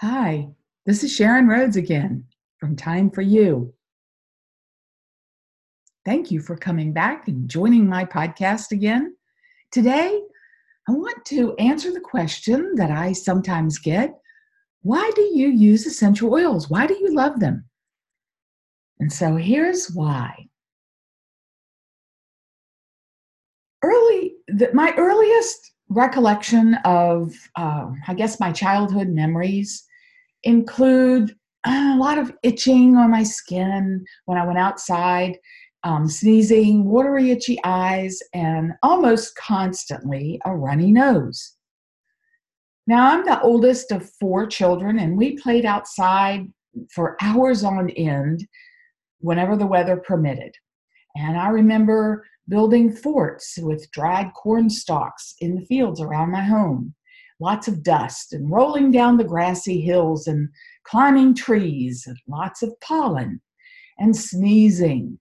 Hi, this is Sharon Rhodes again from Time for You. Thank you for coming back and joining my podcast again. Today, I want to answer the question that I sometimes get Why do you use essential oils? Why do you love them? And so here's why. Early, the, my earliest recollection of, uh, I guess, my childhood memories include a lot of itching on my skin when I went outside, um, sneezing, watery, itchy eyes, and almost constantly a runny nose. Now, I'm the oldest of four children, and we played outside for hours on end whenever the weather permitted. And I remember building forts with dried corn stalks in the fields around my home lots of dust and rolling down the grassy hills and climbing trees, and lots of pollen and sneezing.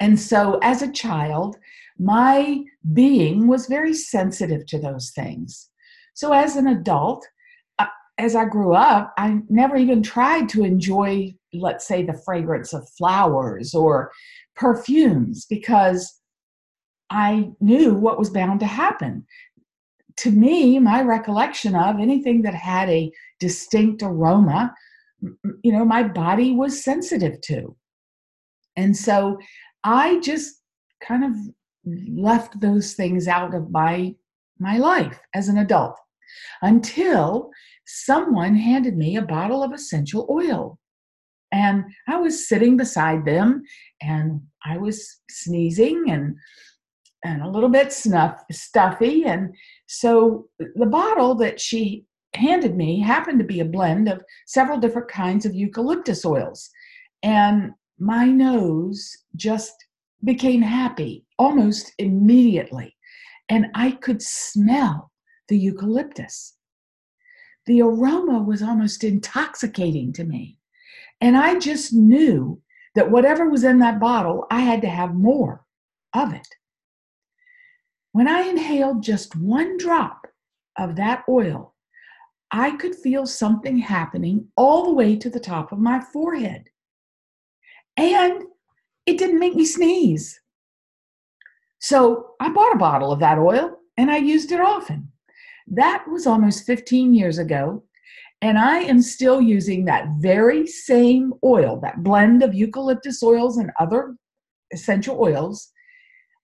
And so, as a child, my being was very sensitive to those things. So, as an adult, uh, as I grew up, I never even tried to enjoy, let's say, the fragrance of flowers or perfumes because I knew what was bound to happen to me, my recollection of anything that had a distinct aroma, you know, my body was sensitive to. And so I just kind of left those things out of my my life as an adult until someone handed me a bottle of essential oil. And I was sitting beside them and I was sneezing and and a little bit snuff stuffy and so the bottle that she handed me happened to be a blend of several different kinds of eucalyptus oils. And my nose just became happy almost immediately. And I could smell the eucalyptus. The aroma was almost intoxicating to me. And I just knew that whatever was in that bottle, I had to have more of it. When I inhaled just one drop of that oil, I could feel something happening all the way to the top of my forehead. And it didn't make me sneeze. So I bought a bottle of that oil and I used it often. That was almost 15 years ago. And I am still using that very same oil, that blend of eucalyptus oils and other essential oils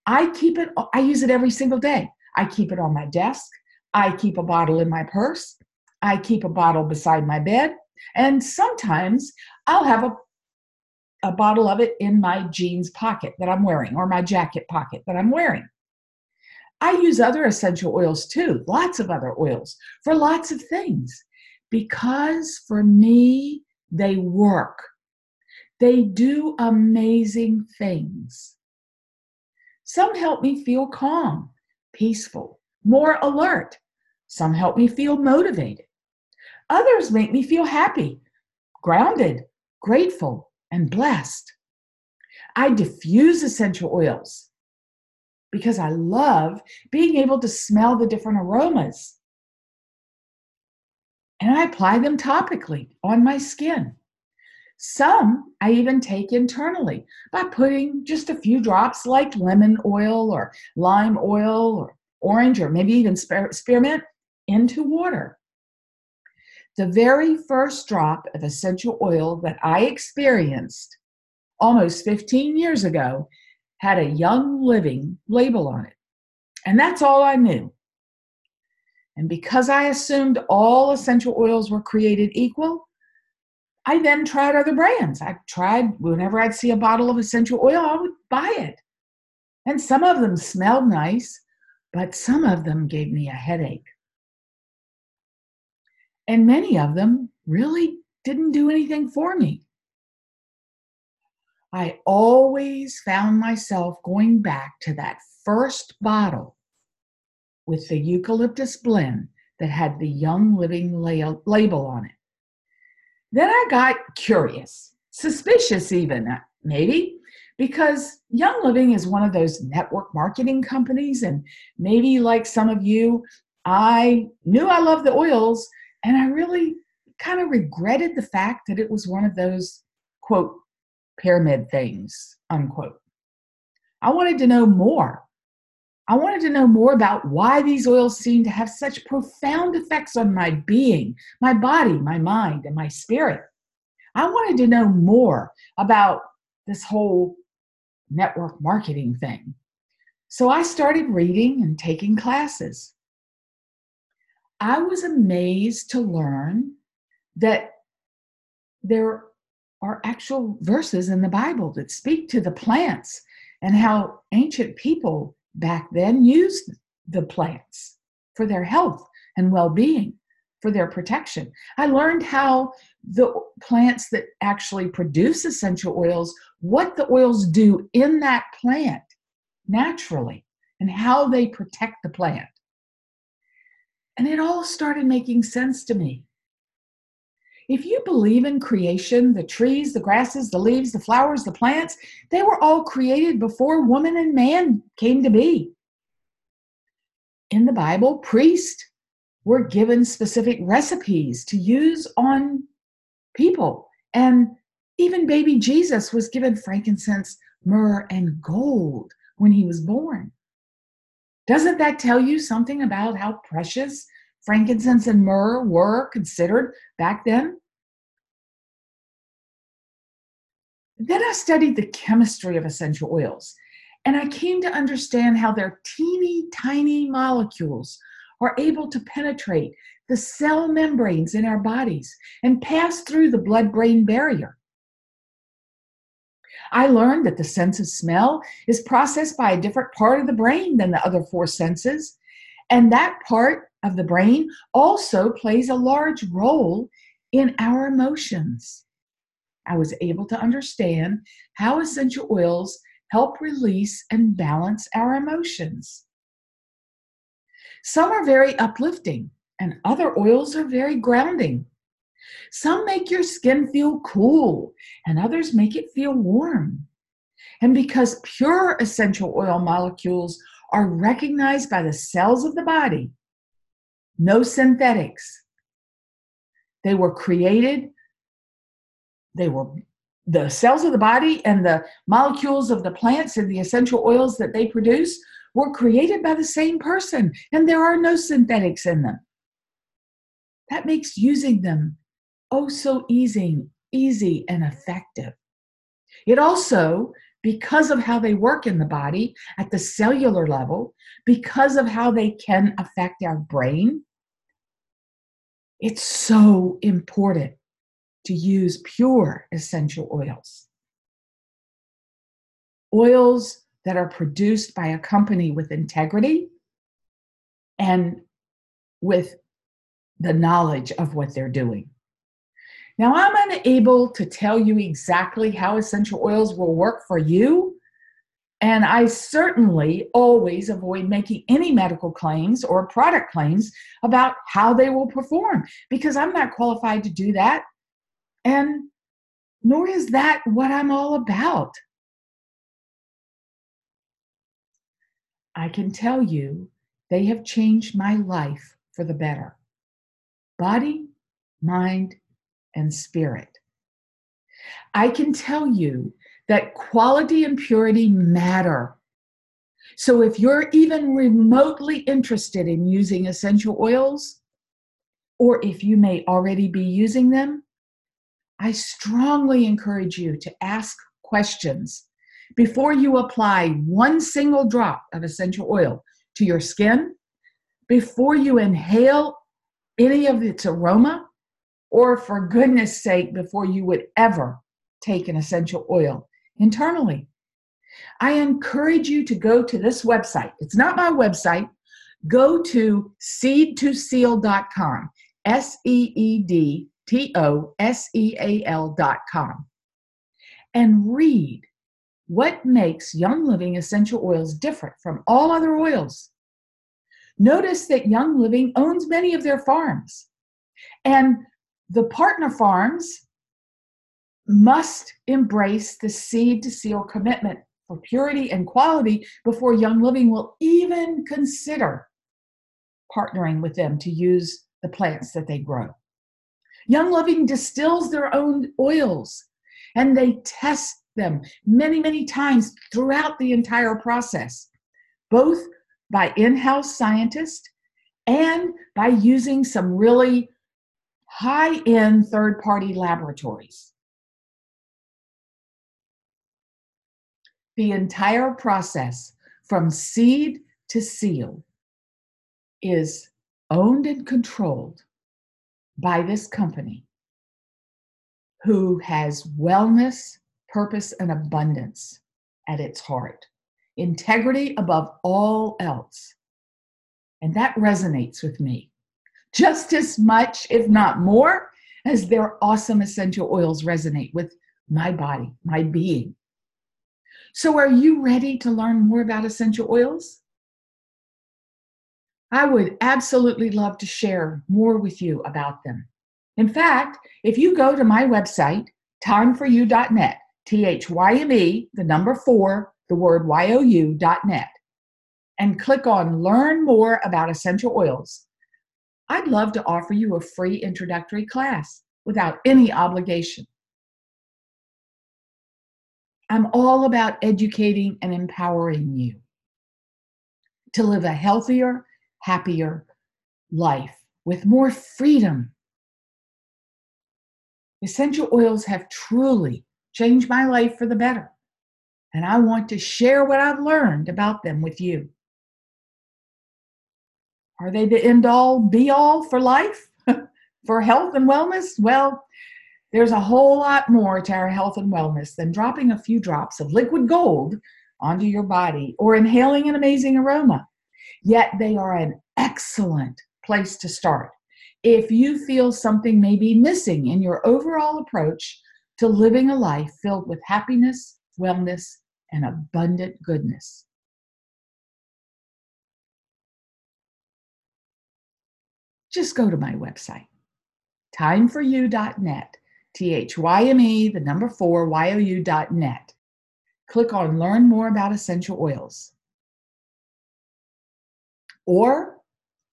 I keep it, I use it every single day. I keep it on my desk. I keep a bottle in my purse. I keep a bottle beside my bed. And sometimes I'll have a, a bottle of it in my jeans pocket that I'm wearing or my jacket pocket that I'm wearing. I use other essential oils too, lots of other oils for lots of things because for me, they work. They do amazing things. Some help me feel calm, peaceful, more alert. Some help me feel motivated. Others make me feel happy, grounded, grateful, and blessed. I diffuse essential oils because I love being able to smell the different aromas. And I apply them topically on my skin. Some I even take internally by putting just a few drops like lemon oil or lime oil or orange or maybe even spearmint into water. The very first drop of essential oil that I experienced almost 15 years ago had a Young Living label on it. And that's all I knew. And because I assumed all essential oils were created equal, I then tried other brands. I tried whenever I'd see a bottle of essential oil, I would buy it. And some of them smelled nice, but some of them gave me a headache. And many of them really didn't do anything for me. I always found myself going back to that first bottle with the eucalyptus blend that had the Young Living label on it. Then I got curious, suspicious even, uh, maybe, because Young Living is one of those network marketing companies. And maybe like some of you, I knew I loved the oils and I really kind of regretted the fact that it was one of those, quote, pyramid things, unquote. I wanted to know more. I wanted to know more about why these oils seem to have such profound effects on my being, my body, my mind, and my spirit. I wanted to know more about this whole network marketing thing. So I started reading and taking classes. I was amazed to learn that there are actual verses in the Bible that speak to the plants and how ancient people back then used the plants for their health and well being, for their protection. I learned how the plants that actually produce essential oils, what the oils do in that plant naturally, and how they protect the plant. And it all started making sense to me. If you believe in creation, the trees, the grasses, the leaves, the flowers, the plants, they were all created before woman and man came to be. In the Bible, priests were given specific recipes to use on people. And even baby Jesus was given frankincense, myrrh, and gold when he was born. Doesn't that tell you something about how precious frankincense and myrrh were considered back then? Then I studied the chemistry of essential oils, and I came to understand how their teeny tiny molecules are able to penetrate the cell membranes in our bodies and pass through the blood brain barrier. I learned that the sense of smell is processed by a different part of the brain than the other four senses, and that part of the brain also plays a large role in our emotions. I was able to understand how essential oils help release and balance our emotions. Some are very uplifting, and other oils are very grounding. Some make your skin feel cool, and others make it feel warm. And because pure essential oil molecules are recognized by the cells of the body, no synthetics, they were created, they were the cells of the body and the molecules of the plants and the essential oils that they produce were created by the same person, and there are no synthetics in them. That makes using them oh so easy, easy and effective. It also, because of how they work in the body at the cellular level, because of how they can affect our brain, it's so important to use pure essential oils. Oils that are produced by a company with integrity and with the knowledge of what they're doing. Now, I'm unable to tell you exactly how essential oils will work for you, and I certainly always avoid making any medical claims or product claims about how they will perform because I'm not qualified to do that, and nor is that what I'm all about. I can tell you they have changed my life for the better body, mind, and spirit. I can tell you that quality and purity matter. So if you're even remotely interested in using essential oils, or if you may already be using them, I strongly encourage you to ask questions before you apply one single drop of essential oil to your skin, before you inhale any of its aroma, or for goodness sake, before you would ever take an essential oil internally. I encourage you to go to this website. It's not my website. Go to seed2seal.com, S E E D T O S E A com, and read what makes Young Living essential oils different from all other oils. Notice that Young Living owns many of their farms. And the partner farms must embrace the seed to seal commitment for purity and quality before Young Living will even consider partnering with them to use the plants that they grow. Young Living distills their own oils and they test them many, many times throughout the entire process, both by in house scientists and by using some really high end third party laboratories. The entire process from seed to seal is owned and controlled by this company who has wellness, purpose, and abundance at its heart. Integrity above all else. And that resonates with me just as much, if not more, as their awesome essential oils resonate with my body, my being. So, are you ready to learn more about essential oils? I would absolutely love to share more with you about them. In fact, if you go to my website, thyme4you.net, T H Y M E, the number four, the word Y O U.net, and click on Learn More About Essential Oils, I'd love to offer you a free introductory class without any obligation. I'm all about educating and empowering you to live a healthier, happier life with more freedom. Essential oils have truly changed my life for the better, and I want to share what I've learned about them with you. Are they the end all be all for life, for health and wellness? Well, there's a whole lot more to our health and wellness than dropping a few drops of liquid gold onto your body or inhaling an amazing aroma. Yet they are an excellent place to start if you feel something may be missing in your overall approach to living a life filled with happiness, wellness, and abundant goodness. just go to my website, thyme4you.net, T H Y M E, the number four, Y O U.net. Click on Learn More About Essential Oils. Or,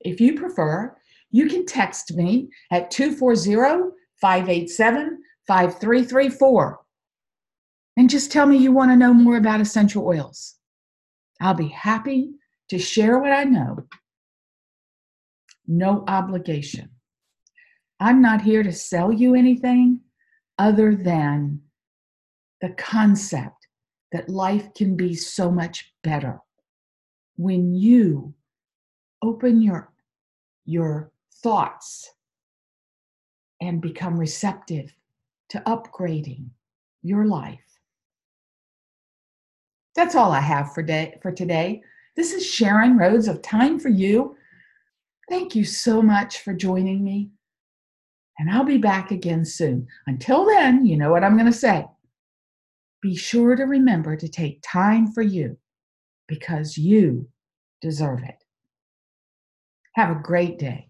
if you prefer, you can text me at 240 587 5334 and just tell me you want to know more about essential oils. I'll be happy to share what I know no obligation. I'm not here to sell you anything other than the concept that life can be so much better when you open your your thoughts and become receptive to upgrading your life. That's all I have for day for today. This is Sharon Rhodes of Time for You. Thank you so much for joining me. And I'll be back again soon. Until then, you know what I'm going to say. Be sure to remember to take time for you because you deserve it. Have a great day.